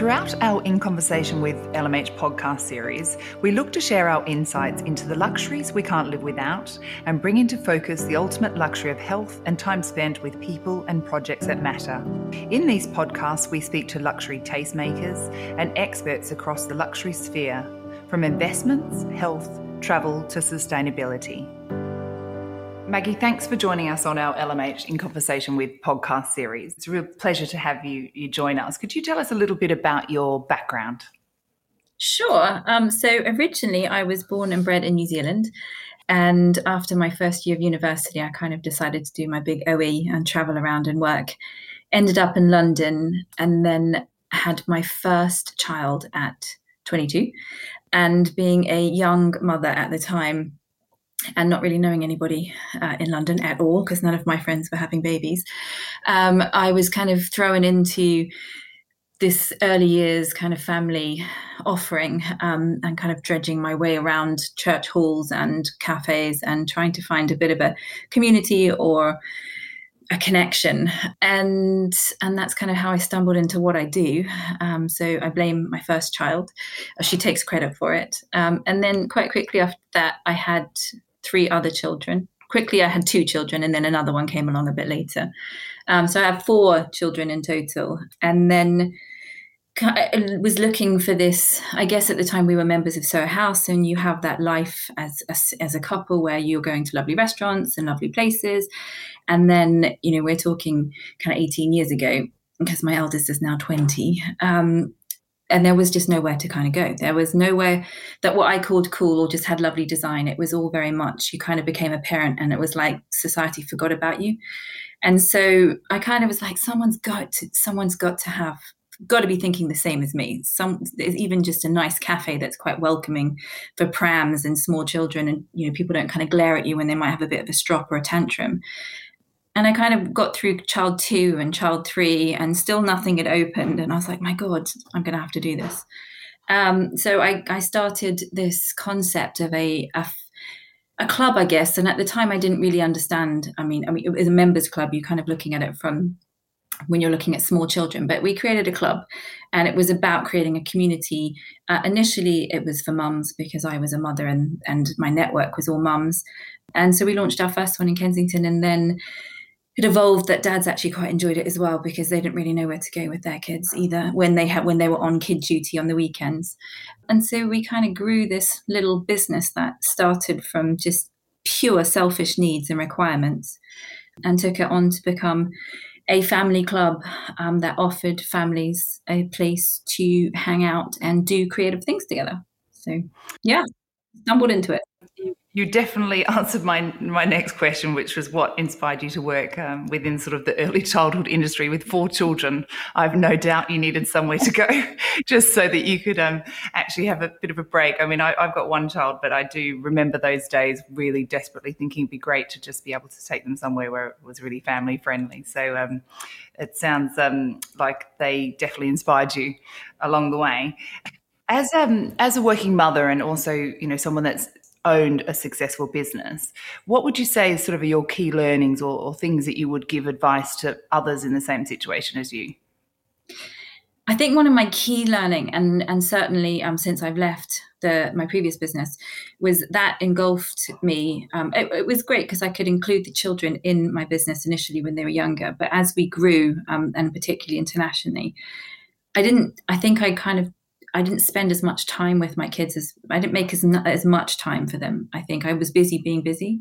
Throughout our In Conversation with LMH podcast series, we look to share our insights into the luxuries we can't live without and bring into focus the ultimate luxury of health and time spent with people and projects that matter. In these podcasts, we speak to luxury tastemakers and experts across the luxury sphere, from investments, health, travel to sustainability. Maggie, thanks for joining us on our LMH in Conversation with podcast series. It's a real pleasure to have you, you join us. Could you tell us a little bit about your background? Sure. Um, so originally, I was born and bred in New Zealand. And after my first year of university, I kind of decided to do my big OE and travel around and work. Ended up in London and then had my first child at 22. And being a young mother at the time, and not really knowing anybody uh, in London at all because none of my friends were having babies, um, I was kind of thrown into this early years kind of family offering um, and kind of dredging my way around church halls and cafes and trying to find a bit of a community or a connection. And and that's kind of how i stumbled into what i do. Um, so i blame my first child. She takes credit for it. Um, and then quite quickly after that i had three other children. Quickly, I had two children, and then another one came along a bit later. Um, so I have four children in total. And then I was looking for this. I guess at the time we were members of Soho House, and you have that life as, as as a couple where you're going to lovely restaurants and lovely places, and then you know we're talking kind of 18 years ago because my eldest is now 20. Um, and there was just nowhere to kind of go. There was nowhere that what I called cool or just had lovely design. It was all very much you kind of became a parent, and it was like society forgot about you. And so I kind of was like, someone's got to, someone's got to have got to be thinking the same as me. Some even just a nice cafe that's quite welcoming for prams and small children, and you know people don't kind of glare at you when they might have a bit of a strop or a tantrum and I kind of got through child two and child three, and still nothing had opened. And I was like, my God, I'm going to have to do this. Um, so I, I, started this concept of a, a, a club, I guess. And at the time, I didn't really understand. I mean, I mean, it was a members club. You're kind of looking at it from when you're looking at small children. But we created a club, and it was about creating a community. Uh, initially, it was for mums because I was a mother, and and my network was all mums. And so we launched our first one in Kensington, and then it evolved that dads actually quite enjoyed it as well because they didn't really know where to go with their kids either when they had when they were on kid duty on the weekends. And so we kind of grew this little business that started from just pure selfish needs and requirements and took it on to become a family club um, that offered families a place to hang out and do creative things together. So yeah stumbled into it you definitely answered my my next question, which was what inspired you to work um, within sort of the early childhood industry with four children. I've no doubt you needed somewhere to go, just so that you could um, actually have a bit of a break. I mean, I, have got one child, but I do remember those days really desperately thinking it'd be great to just be able to take them somewhere where it was really family friendly. So um, it sounds um, like they definitely inspired you along the way. As um as a working mother and also you know someone that's owned a successful business, what would you say is sort of your key learnings or, or things that you would give advice to others in the same situation as you? I think one of my key learning, and and certainly um, since I've left the my previous business, was that engulfed me. Um, it, it, was great because I could include the children in my business initially when they were younger, but as we grew, um, and particularly internationally, I didn't. I think I kind of I didn't spend as much time with my kids as I didn't make as as much time for them. I think I was busy being busy,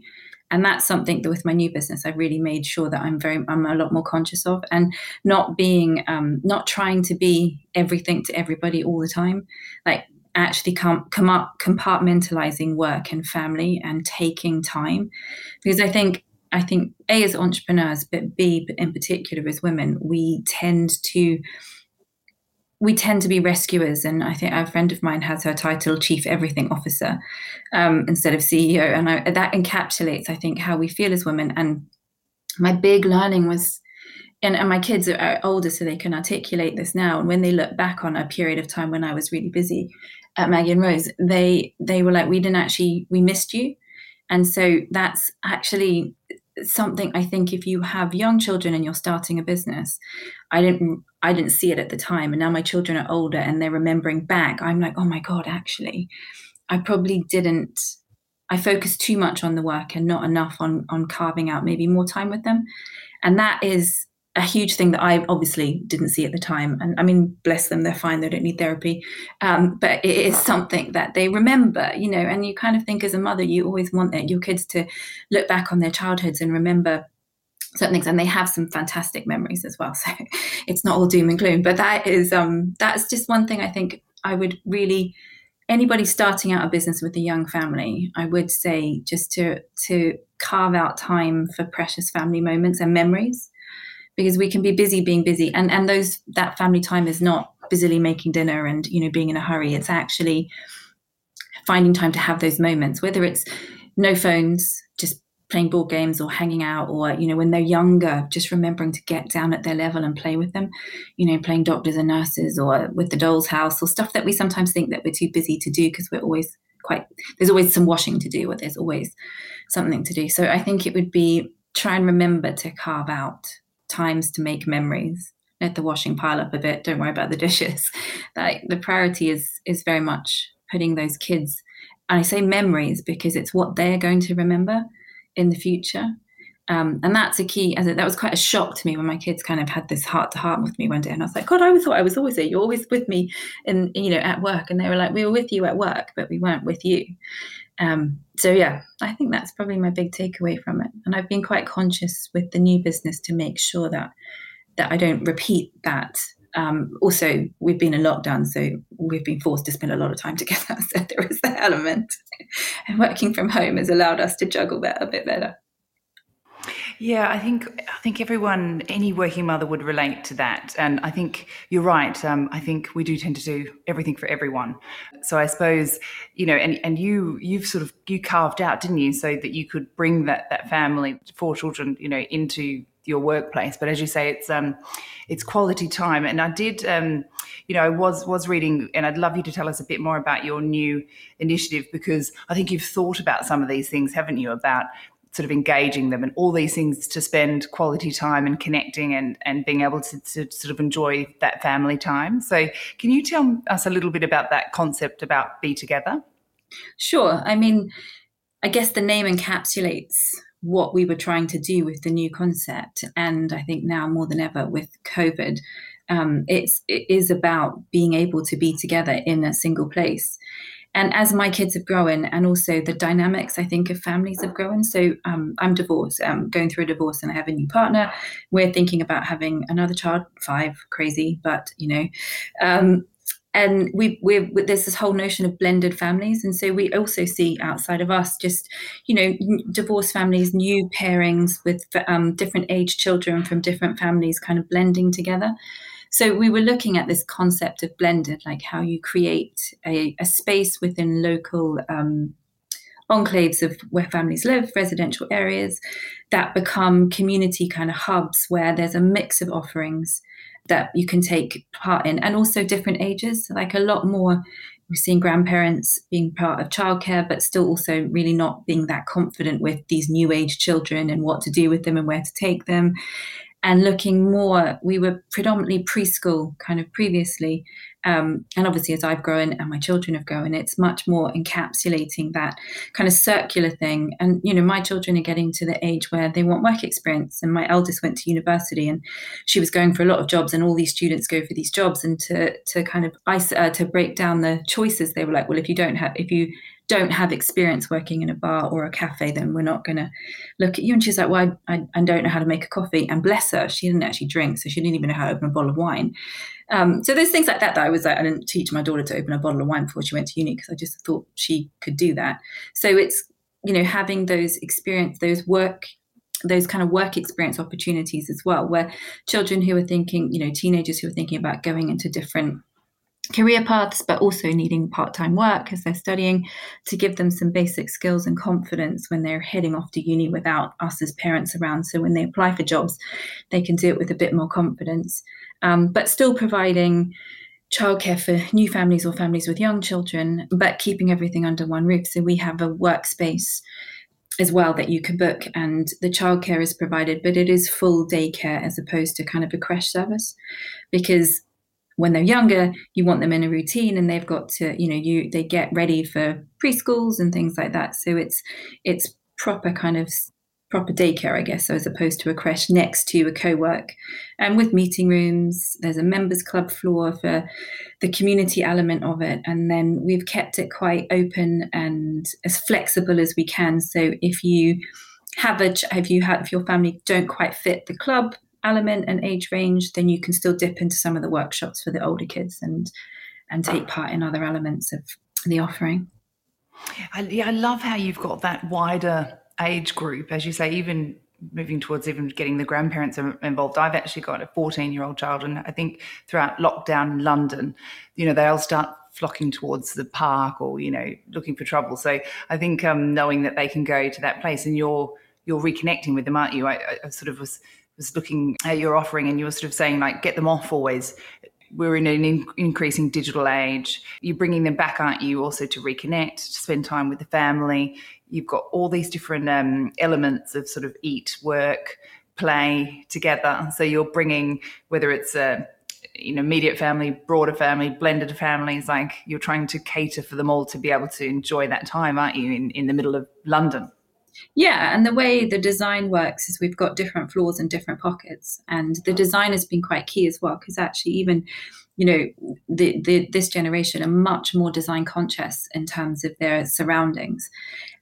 and that's something that with my new business I really made sure that I'm very I'm a lot more conscious of and not being um, not trying to be everything to everybody all the time. Like actually come come up compartmentalizing work and family and taking time because I think I think a as entrepreneurs but b in particular as women we tend to we tend to be rescuers, and I think a friend of mine has her title Chief Everything Officer um, instead of CEO, and I, that encapsulates, I think, how we feel as women. And my big learning was, and, and my kids are older, so they can articulate this now. And when they look back on a period of time when I was really busy at Maggie and Rose, they they were like, "We didn't actually, we missed you," and so that's actually something I think if you have young children and you're starting a business, I didn't I didn't see it at the time. And now my children are older and they're remembering back. I'm like, oh my God, actually, I probably didn't. I focused too much on the work and not enough on on carving out maybe more time with them. And that is a huge thing that I obviously didn't see at the time. And I mean, bless them, they're fine, they don't need therapy. Um, but it is something that they remember, you know, and you kind of think as a mother, you always want that, your kids to look back on their childhoods and remember certain things and they have some fantastic memories as well. So it's not all doom and gloom but that is um that's just one thing i think i would really anybody starting out a business with a young family i would say just to to carve out time for precious family moments and memories because we can be busy being busy. And and those that family time is not busily making dinner and you know being in a hurry. It's actually finding time to have those moments whether it's no phones playing board games or hanging out or you know when they're younger just remembering to get down at their level and play with them you know playing doctors and nurses or with the doll's house or stuff that we sometimes think that we're too busy to do because we're always quite there's always some washing to do or there's always something to do so i think it would be try and remember to carve out times to make memories. Let the washing pile up a bit. Don't worry about the dishes. Like the priority is is very much putting those kids. And I say memories because it's what they're going to remember in the future. Um, and that's a key. As that was quite a shock to me when my kids kind of had this heart to heart with me one day, and I was like, God, I thought I was always there. You're always with me, and you know, at work. And they were like, we were with you at work, but we weren't with you. Um, so yeah, I think that's probably my big takeaway from it. And I've been quite conscious with the new business to make sure that that I don't repeat that. Um, also, we've been in lockdown, so we've been forced to spend a lot of time together. So there is that element, and working from home has allowed us to juggle that a bit better. Yeah, I think I think everyone, any working mother would relate to that, and I think you're right. Um, I think we do tend to do everything for everyone. So I suppose you know, and and you you've sort of you carved out, didn't you, so that you could bring that that family, four children, you know, into your workplace. But as you say, it's um, it's quality time. And I did, um, you know, was was reading, and I'd love you to tell us a bit more about your new initiative because I think you've thought about some of these things, haven't you? About sort of engaging them and all these things to spend quality time and connecting and, and being able to, to sort of enjoy that family time. So, can you tell us a little bit about that concept about Be Together? Sure. I mean, I guess the name encapsulates what we were trying to do with the new concept. And I think now more than ever with COVID, um, it's, it is about being able to be together in a single place and as my kids have grown and also the dynamics i think of families have grown so um, i'm divorced i'm going through a divorce and i have a new partner we're thinking about having another child five crazy but you know um, and we we there's this whole notion of blended families. And so we also see outside of us just you know divorced families new pairings with um, different age children from different families kind of blending together. So we were looking at this concept of blended, like how you create a, a space within local um, enclaves of where families live, residential areas that become community kind of hubs where there's a mix of offerings that you can take part in and also different ages, like a lot more. We've seen grandparents being part of childcare, but still also really not being that confident with these new age children and what to do with them and where to take them and looking more, we were predominantly preschool kind of previously. Um, and obviously, as I've grown and my children have grown, it's much more encapsulating that kind of circular thing. And, you know, my children are getting to the age where they want work experience. And my eldest went to university and she was going for a lot of jobs, and all these students go for these jobs. And to, to kind of uh, to break down the choices, they were like, well, if you don't have, if you don't have experience working in a bar or a cafe, then we're not going to look at you. And she's like, well, I, I, I, don't know how to make a coffee. And bless her, she didn't actually drink, so she didn't even know how to open a bottle of wine. Um, so there's things like that that I was like, I didn't teach my daughter to open a bottle of wine before she went to uni because I just thought she could do that. So it's, you know, having those experience, those work those kind of work experience opportunities as well, where children who are thinking, you know, teenagers who are thinking about going into different career paths, but also needing part time work as they're studying to give them some basic skills and confidence when they're heading off to uni without us as parents around. So when they apply for jobs, they can do it with a bit more confidence, um, but still providing childcare for new families or families with young children, but keeping everything under one roof. So we have a workspace as well that you can book, and the childcare is provided, but it is full daycare as opposed to kind of a creche service, because when they're younger, you want them in a routine, and they've got to, you know, you they get ready for preschools and things like that. So it's it's proper kind of proper daycare, I guess, so as opposed to a creche next to a co-work. And with meeting rooms, there's a members club floor for the community element of it. And then we've kept it quite open and as flexible as we can. So if you have a if you have if your family don't quite fit the club element and age range, then you can still dip into some of the workshops for the older kids and and take part in other elements of the offering. I, yeah, I love how you've got that wider age group, as you say, even moving towards even getting the grandparents involved. I've actually got a 14 year old child, and I think throughout lockdown in London, you know, they'll start flocking towards the park or you know looking for trouble. So I think um, knowing that they can go to that place and you're you're reconnecting with them, aren't you? I, I sort of was was looking at your offering and you were sort of saying like get them off always we're in an in- increasing digital age. You're bringing them back, aren't you? Also to reconnect, to spend time with the family. You've got all these different um, elements of sort of eat, work, play together. So you're bringing whether it's a you know immediate family, broader family, blended families. Like you're trying to cater for them all to be able to enjoy that time, aren't you? In in the middle of London. Yeah, and the way the design works is we've got different floors and different pockets, and the design has been quite key as well because actually even you know the, the, this generation are much more design conscious in terms of their surroundings.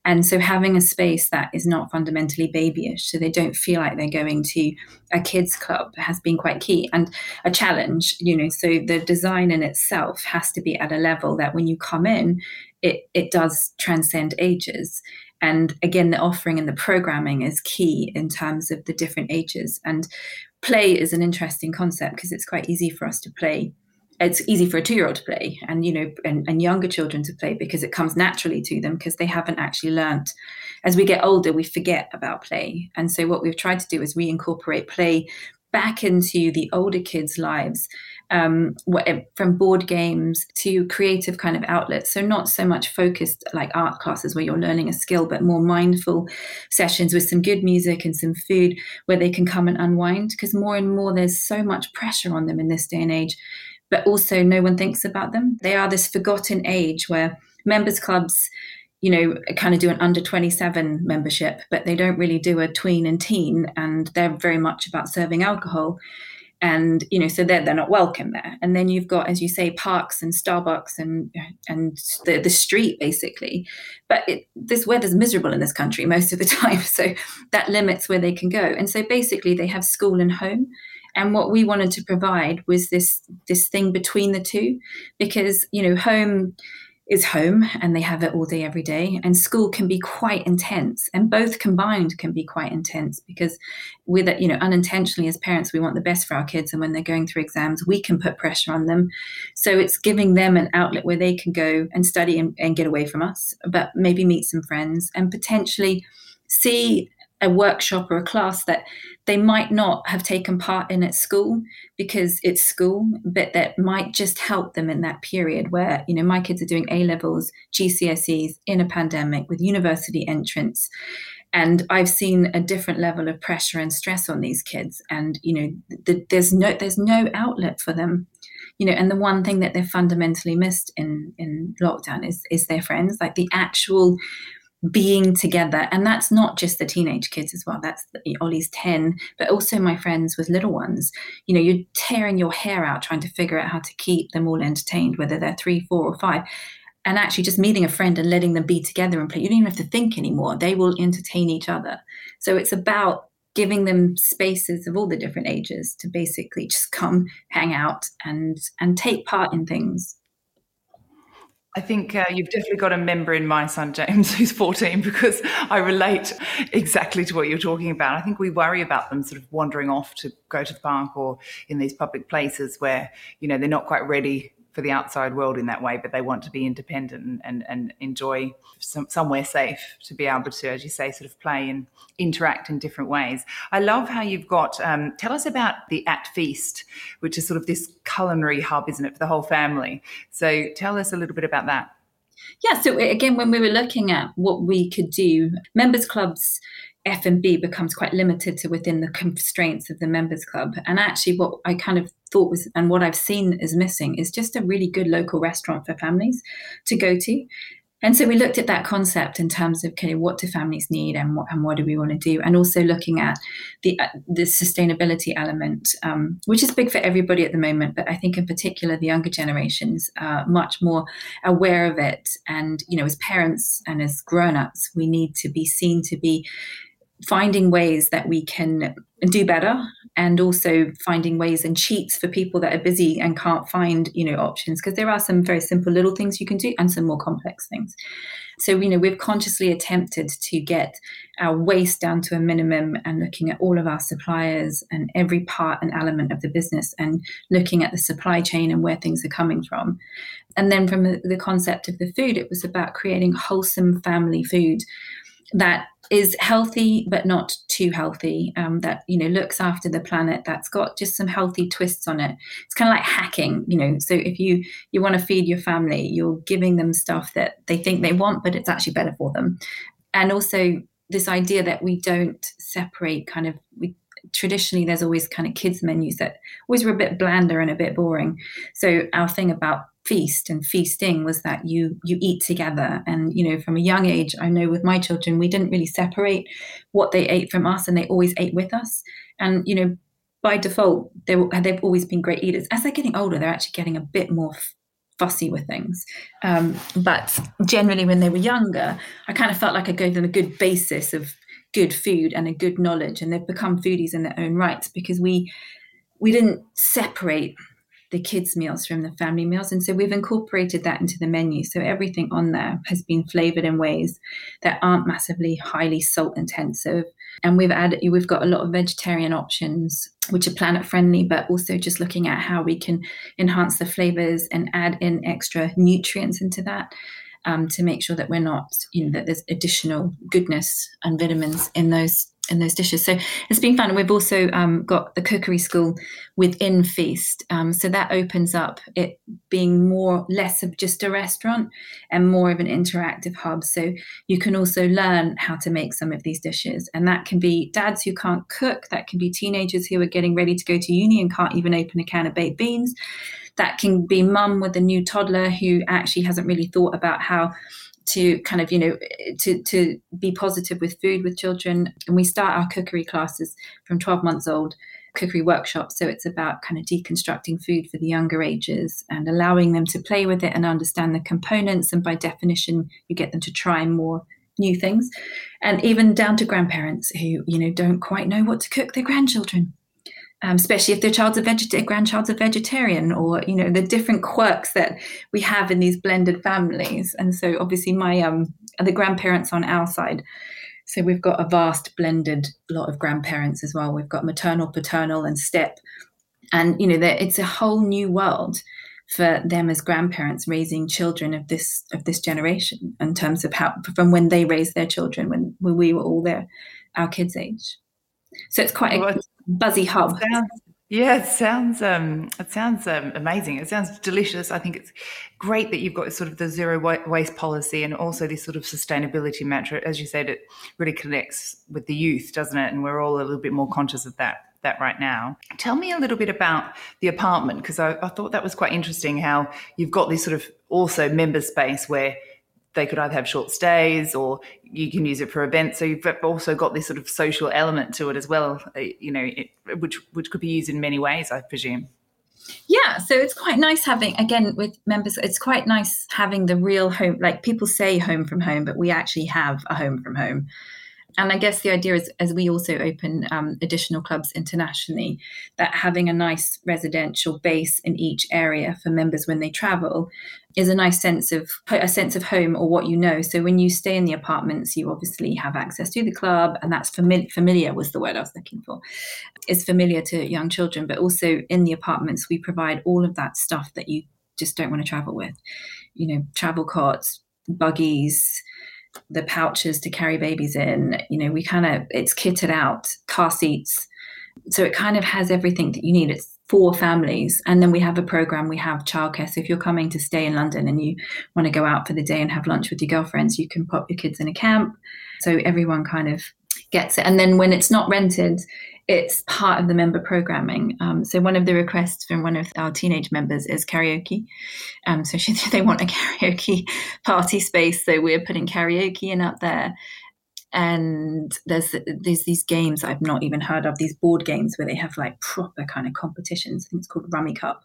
And so having a space that is not fundamentally babyish so they don't feel like they're going to a kids club has been quite key and a challenge you know. So the design in itself has to be at a level that when you come in it it does transcend ages and again, the offering and the programming is key in terms of the different ages. And play is an interesting concept because it's quite easy for us to play. It's easy for a two-year-old to play, and you know, and, and younger children to play because it comes naturally to them because they haven't actually learnt. As we get older, we forget about play, and so what we've tried to do is reincorporate play back into the older kids' lives um, eh, from board games to creative kind of outlets. So, not so much focused like art classes where you're learning a skill, but more mindful sessions with some good music and some food where they can come and unwind. Because more and more, there's so much pressure on them in this day and age, but also no one thinks about them. They are this forgotten age where members clubs you know, kind of do an under 27 membership, but they don't really do a tween and teen, and they're very much about serving alcohol and you know so they're, they're not welcome there. And then you've got as you say parks and starbucks and and the, the street basically. But it, this weather's miserable in this country most of the time so that limits where they can go. And so basically they have school and home. And what we wanted to provide was this this thing between the two because you know home is home and they have it all day every day. And school can be quite intense and both combined can be quite intense because with it you know unintentionally as parents we want the best for our kids. And when they're going through exams we can put pressure on them. So it's giving them an outlet where they can go and study and, and get away from us but maybe meet some friends and potentially see a workshop or a class that they might not have taken part in at school because it's school, but that might just help them in that period where, you know, my kids are doing A levels, GCSEs in a pandemic with university entrance. And I've seen a different level of pressure and stress on these kids. And, you know, the, there's no there's no outlet for them you know and the one thing that they've fundamentally missed in in lockdown is is their friends like the actual being together. And that's not just the teenage kids as well. That's the, ollie's 10 but also my friends with little ones. You know you're tearing your hair out trying to figure out how to keep them all entertained whether they're three four or five. And actually just meeting a friend and letting them be together and play. You don't even have to think anymore. They will entertain each other. So it's about giving them spaces of all the different ages to basically just come hang out and and take part in things I think uh, you've definitely got a member in my son James, who's 14, because I relate exactly to what you're talking about. I think we worry about them sort of wandering off to go to the park or in these public places where, you know, they're not quite ready for the outside world in that way, but they want to be independent and, and, enjoy some, somewhere safe to be able to, as you say, sort of play and interact in different ways. I love how you've got, um, tell us about the At Feast, which is sort of this culinary hub, isn't it, for the whole family? So tell us a little bit about that. Yeah, so again, when we were looking at what we could do, members clubs F&B becomes quite limited to within the constraints of the members club. And actually, what I kind of thought was, and what I've seen is missing, is just a really good local restaurant for families to go to. And so we looked at that concept in terms of okay, what do families need and what and what do we want to do, and also looking at the uh, the sustainability element, um, which is big for everybody at the moment, but I think in particular the younger generations are much more aware of it. And you know, as parents and as grown ups, we need to be seen to be finding ways that we can do better and also finding ways and cheats for people that are busy and can't find you know options because there are some very simple little things you can do and some more complex things. So you know we've consciously attempted to get our waste down to a minimum and looking at all of our suppliers and every part and element of the business and looking at the supply chain and where things are coming from. And then from the concept of the food it was about creating wholesome family food that is healthy but not too healthy um, that you know looks after the planet that's got just some healthy twists on it. It's kind of like hacking you know so if you you want to feed your family you're giving them stuff that they think they want but it's actually better for them. And also this idea that we don't separate kind of we traditionally there's always kind of kids menus that always were a bit blander and a bit boring. So our thing about feast and feasting was that you you eat together. And you know from a young age i know with my children we didn't really separate what they ate from us and they always ate with us. And you know by default they they've always been great eaters. As they're getting older they're actually getting a bit more fussy with things. Um, but generally when they were younger i kind of felt like i gave them a good basis of good food and a good knowledge and they've become foodies in their own rights because we we didn't separate the kids meals from the family meals. And so we've incorporated that into the menu. So everything on there has been flavored in ways that aren't massively highly salt intensive. And we've added we've got a lot of vegetarian options which are planet friendly but also just looking at how we can enhance the flavors and add in extra nutrients into that um, to make sure that we're not you know that there's additional goodness and vitamins in those in those dishes. So it's been fun. We've also um, got the cookery school within Feast. Um, so that opens up it being more less of just a restaurant and more of an interactive hub. So you can also learn how to make some of these dishes. And that can be dads who can't cook, that can be teenagers who are getting ready to go to uni and can't even open a can of baked beans. That can be mum with a new toddler who actually hasn't really thought about how to kind of you know to to be positive with food with children. And we start our cookery classes from 12 months old cookery workshop so it's about kind of deconstructing food for the younger ages and allowing them to play with it and understand the components. And by definition you get them to try more new things. And even down to grandparents who you know don't quite know what to cook their grandchildren um, especially if their child's a vegetarian, grandchild's a vegetarian, or you know the different quirks that we have in these blended families. And so, obviously, my um, the grandparents on our side. So we've got a vast blended lot of grandparents as well. We've got maternal, paternal, and step, and you know it's a whole new world for them as grandparents raising children of this of this generation in terms of how from when they raised their children when, when we were all their our kids' age. So it's quite a buzzy hub. Sounds, yeah, it sounds um, it sounds um, amazing. It sounds delicious. I think it's great that you've got sort of the zero waste policy and also this sort of sustainability mantra. As you said, it really connects with the youth, doesn't it? And we're all a little bit more conscious of that that right now. Tell me a little bit about the apartment because I, I thought that was quite interesting. How you've got this sort of also member space where they could either have short stays or you can use it for events. So you've also got this sort of social element to it as well, uh, you know, it, which which could be used in many ways, I presume. Yeah, so it's quite nice having again with members. It's quite nice having the real home. Like people say home from home, but we actually have a home from home and I guess the idea is, as we also open um, additional clubs internationally, that having a nice residential base in each area for members when they travel is a nice sense of a sense of home or what you know. So when you stay in the apartments, you obviously have access to the club, and that's familiar. Familiar was the word I was looking for. Is familiar to young children, but also in the apartments, we provide all of that stuff that you just don't want to travel with. You know, travel cots, buggies the pouches to carry babies in. You know, we kind of it's kitted out, car seats. So it kind of has everything that you need. It's for families. And then we have a program, we have childcare. So if you're coming to stay in London and you want to go out for the day and have lunch with your girlfriends, you can pop your kids in a camp. So everyone kind of gets it. And then when it's not rented, it's part of the member programming. Um, so one of the requests from one of our teenage members is karaoke. Um, so she, they want a karaoke party space, so we're putting karaoke in up there. And there's there's these games I've not even heard of. These board games where they have like proper kind of competitions. I think it's called Rummikub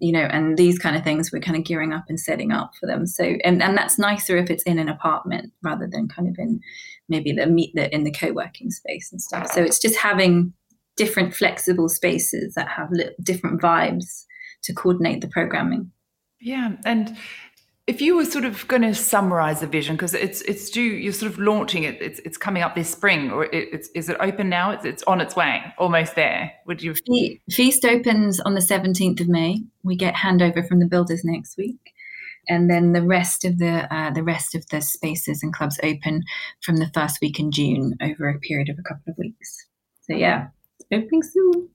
you know, and these kind of things we're kind of gearing up and setting up for them. So, and, and that's nicer if it's in an apartment rather than kind of in maybe the meet the in the co-working space and stuff. So it's just having different flexible spaces that have different vibes to coordinate the programming. Yeah, and if you were sort of going to summarize the vision because it's it's due you're sort of launching it it's it's coming up this spring or it, it's is it open now? It's it's on its way almost there. Would you feast opens on the 17th of may. We get handover from the builders next week and then the rest of the uh, the rest of the spaces and clubs open from the first week in june over a period of a couple of weeks. So yeah it's opening soon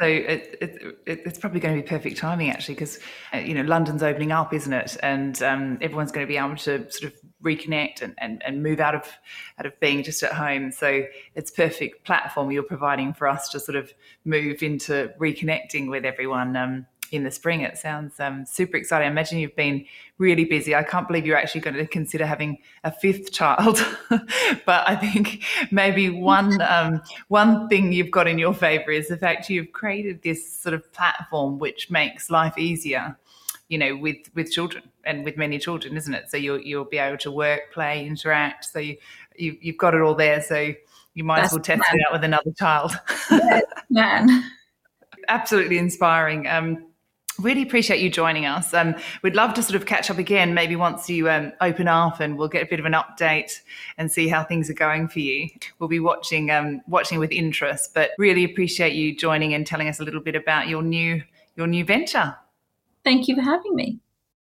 so it, it, it's probably going to be perfect timing, actually, because uh, you know London's opening up, isn't it? And um, everyone's going to be able to sort of reconnect and, and, and move out of out of being just at home. So it's perfect platform you're providing for us to sort of move into reconnecting with everyone. Um, in the spring. It sounds um, super exciting. I imagine you've been really busy. I can't believe you're actually going to consider having a fifth child. but I think maybe one um, one thing you've got in your favour is the fact you've created this sort of platform which makes life easier. You know, with with children and with many children, isn't it? So you'll you'll be able to work, play, interact. So you, you you've got it all there. So you might That's as well test man. it out with another child. yes, man absolutely inspiring. Um, really appreciate you joining us. Um, we'd love to sort of catch up again, maybe once you um, open up, and we'll get a bit of an update and see how things are going for you. We'll be watching um, watching with interest, but really appreciate you joining and telling us a little bit about your new your new venture. Thank you for having me.